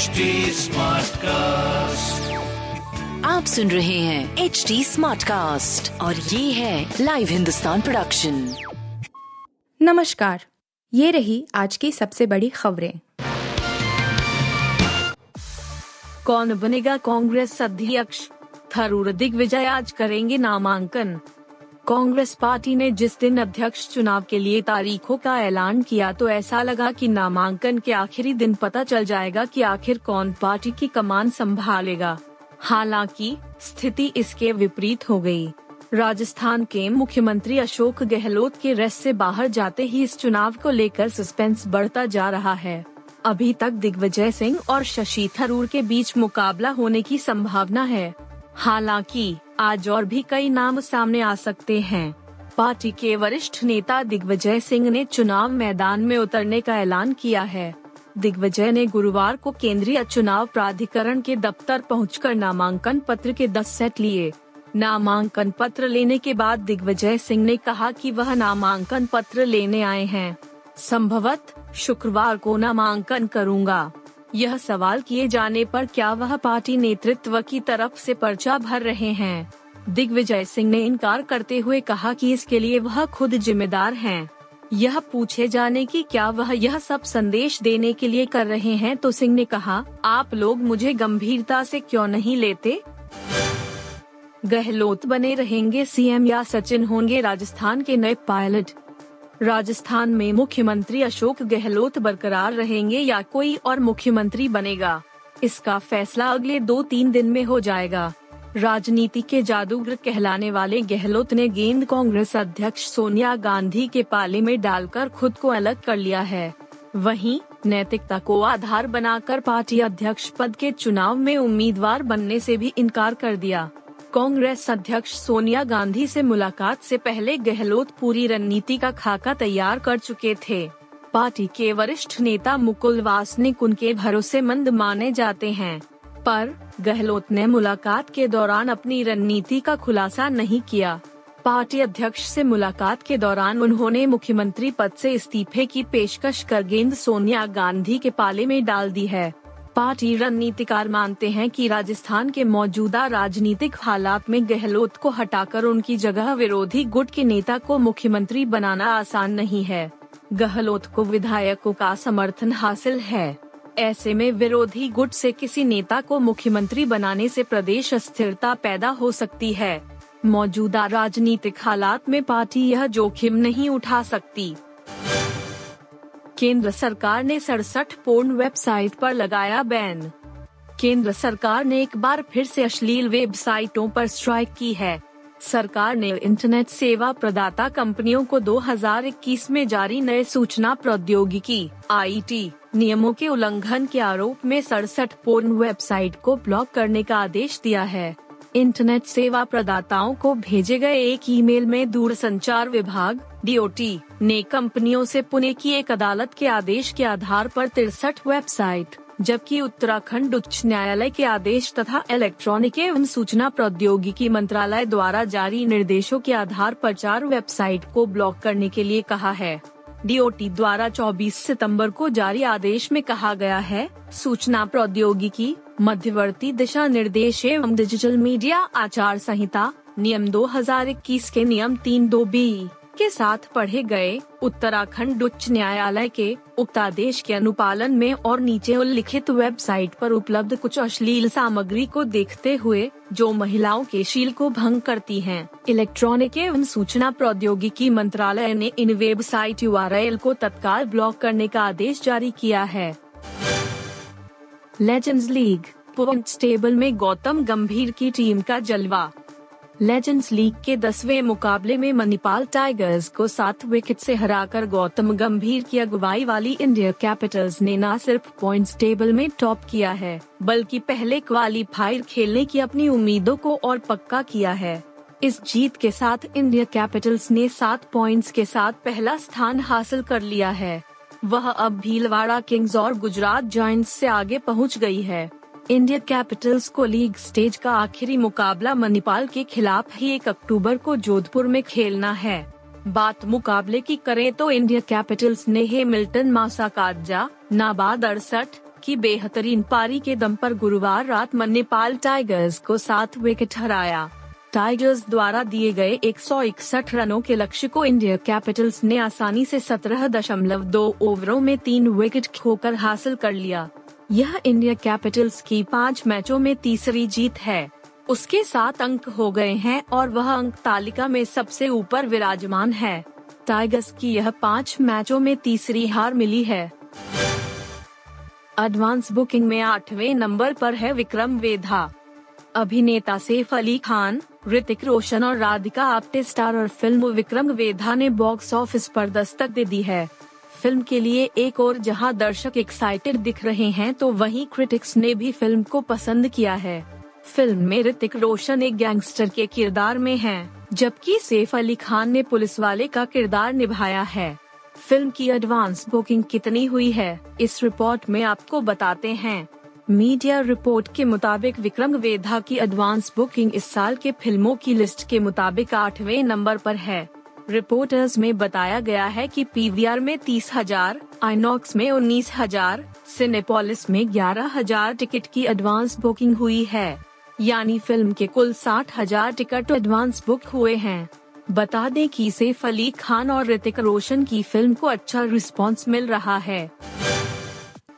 HD cast आप सुन रहे हैं एच डी स्मार्ट कास्ट और ये है लाइव हिंदुस्तान प्रोडक्शन नमस्कार ये रही आज की सबसे बड़ी खबरें। कौन बनेगा कांग्रेस अध्यक्ष? थरूर दिग्विजय आज करेंगे नामांकन। कांग्रेस पार्टी ने जिस दिन अध्यक्ष चुनाव के लिए तारीखों का ऐलान किया तो ऐसा लगा कि नामांकन के आखिरी दिन पता चल जाएगा कि आखिर कौन पार्टी की कमान संभालेगा। हालाँकि, स्थिति इसके विपरीत हो गई। राजस्थान के मुख्यमंत्री अशोक गहलोत के रेस से बाहर जाते ही इस चुनाव को लेकर सस्पेंस बढ़ता जा रहा है। अभी तक दिग्विजय सिंह और शशि थरूर के बीच मुकाबला होने की संभावना है। हालाँकि, आज और भी कई नाम सामने आ सकते हैं। पार्टी के वरिष्ठ नेता दिग्विजय सिंह ने चुनाव मैदान में उतरने का ऐलान किया है। दिग्विजय ने गुरुवार को केंद्रीय चुनाव प्राधिकरण के दफ्तर पहुंचकर नामांकन पत्र के दस सेट लिए। नामांकन पत्र लेने के बाद दिग्विजय सिंह ने कहा कि वह नामांकन पत्र लेने आए हैं। संभवत शुक्रवार को नामांकन करूँगा। यह सवाल किए जाने पर क्या वह पार्टी नेतृत्व की तरफ़ से पर्चा भर रहे हैं? दिग्विजय सिंह ने इनकार करते हुए कहा कि इसके लिए वह खुद जिम्मेदार हैं। यह पूछे जाने की क्या वह यह सब संदेश देने के लिए कर रहे हैं तो सिंह ने कहा, आप लोग मुझे गंभीरता से क्यों नहीं लेते? गहलोत बने रहेंगे सीएम या सचिन होंगे राजस्थान के नए पायलट। राजस्थान में मुख्यमंत्री अशोक गहलोत बरकरार रहेंगे या कोई और मुख्यमंत्री बनेगा? इसका फैसला अगले दो तीन दिन में हो जाएगा। राजनीति के जादूगर कहलाने वाले गहलोत ने गेंद कांग्रेस अध्यक्ष सोनिया गांधी के पाले में डालकर खुद को अलग कर लिया है। वहीं, नैतिकता को आधार बनाकर पार्टी अध्यक्ष पद के चुनाव में उम्मीदवार बनने से भी इनकार कर दिया। कांग्रेस अध्यक्ष सोनिया गांधी से मुलाकात से पहले गहलोत पूरी रणनीति का खाका तैयार कर चुके थे। पार्टी के वरिष्ठ नेता मुकुल वासनिक उनके भरोसेमंद माने जाते हैं। पर गहलोत ने मुलाकात के दौरान अपनी रणनीति का खुलासा नहीं किया। पार्टी अध्यक्ष से मुलाकात के दौरान उन्होंने मुख्यमंत्री पद से इस्तीफे की पेशकश कर गेंद सोनिया गांधी के पाले में डाल दी है। पार्टी रणनीतिकार मानते हैं कि राजस्थान के मौजूदा राजनीतिक हालात में गहलोत को हटाकर उनकी जगह विरोधी गुट के नेता को मुख्यमंत्री बनाना आसान नहीं है। गहलोत को विधायकों का समर्थन हासिल है। ऐसे में विरोधी गुट से किसी नेता को मुख्यमंत्री बनाने से प्रदेश अस्थिरता पैदा हो सकती है। मौजूदा राजनीतिक हालात में पार्टी यह जोखिम नहीं उठा सकती। केंद्र सरकार ने सड़सठ पूर्ण वेबसाइट पर लगाया बैन। केंद्र सरकार ने एक बार फिर से अश्लील वेबसाइटों पर स्ट्राइक की है। सरकार ने इंटरनेट सेवा प्रदाता कंपनियों को 2021 में जारी नए सूचना प्रौद्योगिकी, आईटी, नियमों के उल्लंघन के आरोप में सड़सठ पूर्ण वेबसाइट को ब्लॉक करने का आदेश दिया है। इंटरनेट सेवा प्रदाताओं को भेजे गए एक ईमेल में दूरसंचार विभाग डीओटी ने कंपनियों से पुणे की एक अदालत के आदेश के आधार पर तिरसठ वेबसाइट, जबकि उत्तराखंड उच्च न्यायालय के आदेश तथा इलेक्ट्रॉनिक एवं सूचना प्रौद्योगिकी मंत्रालय द्वारा जारी निर्देशों के आधार पर चार वेबसाइट को ब्लॉक करने के लिए कहा है। डीओटी द्वारा 24 सितंबर को जारी आदेश में कहा गया है, सूचना प्रौद्योगिकी मध्यवर्ती दिशा निर्देश एवं डिजिटल मीडिया आचार संहिता, नियम 2021 के नियम तीन दो बी के साथ पढ़े गए, उत्तराखंड उच्च न्यायालय के उक्त आदेश के अनुपालन में और नीचे उल्लिखित वेबसाइट पर उपलब्ध कुछ अश्लील सामग्री को देखते हुए, जो महिलाओं के शील को भंग करती हैं। इलेक्ट्रॉनिक एवं सूचना प्रौद्योगिकी मंत्रालय ने इन वेबसाइट यू को तत्काल ब्लॉक करने का आदेश जारी किया है लेजेंड्स लीग पॉइंट्स टेबल में गौतम गंभीर की टीम का जलवा। लेजेंड्स लीग के दसवें मुकाबले में मणिपाल टाइगर्स को सात विकेट से हराकर गौतम गंभीर की अगुवाई वाली इंडिया कैपिटल्स ने न सिर्फ़ पॉइंट्स टेबल में टॉप किया है, बल्कि पहले क्वालीफायर खेलने की अपनी उम्मीदों को और पक्का किया है। इस जीत के साथ इंडिया कैपिटल्स ने सात पॉइंट्स के साथ पहला स्थान हासिल कर लिया है। वह अब भीलवाड़ा, किंग्स और गुजरात जॉइंट्स से आगे पहुँच गई है। इंडिया कैपिटल्स को लीग स्टेज का आखिरी मुकाबला मणिपाल के खिलाफ ही एक अक्टूबर को जोधपुर में खेलना है। बात मुकाबले की करें तो इंडिया कैपिटल्स ने मिल्टन मासाकाजा, नाबाद अड़सठ की बेहतरीन पारी के दम पर गुरुवार रात मणिपाल टाइगर्स को सात विकेट हराया। टाइगर्स द्वारा दिए गए एक सौ इकसठ रनों के लक्ष्य को इंडिया कैपिटल्स ने आसानी से सत्रह दशमलव दो ओवरों में तीन विकेट खोकर हासिल कर लिया। यह इंडिया कैपिटल्स की पाँच मैचों में तीसरी जीत है। उसके सात अंक हो गए हैं और वह अंक तालिका में सबसे ऊपर विराजमान है। टाइगर्स की यह पाँच मैचों में तीसरी हार मिली है। एडवांस बुकिंग में आठवें नंबर पर है विक्रम वेधा। अभिनेता सैफ अली खान ऋतिक रोशन और राधिका आप्टे स्टार और फ़िल्म विक्रम वेधा ने बॉक्स ऑफ़िस पर दस्तक दे दी है। फ़िल्म के लिए एक और जहाँ दर्शक एक्साइटेड दिख रहे हैं तो वहीं क्रिटिक्स ने भी फ़िल्म को पसंद किया है। फ़िल्म में ऋतिक रोशन एक गैंगस्टर के किरदार में हैं, जबकि सैफ अली खान ने पुलिस वाले का किरदार निभाया है। फ़िल्म की एडवांस बुकिंग कितनी हुई है इस रिपोर्ट में आपको बताते हैं। मीडिया रिपोर्ट के मुताबिक विक्रम वेधा की एडवांस बुकिंग इस साल के फ़िल्मों की लिस्ट के मुताबिक आठवें नंबर पर है। रिपोर्टर्स में बताया गया है कि पीवीआर में तीस हज़ार आइनॉक्स में उन्नीस हज़ार सिनेपोलिस में ग्यारह हज़ार टिकट की एडवांस बुकिंग हुई है। यानी फ़िल्म के कुल साठ हज़ार टिकट एडवांस बुक हुए हैं। बता दें कि सैफ अली खान और ऋतिक रोशन की फ़िल्म को अच्छा रिस्पांस मिल रहा है।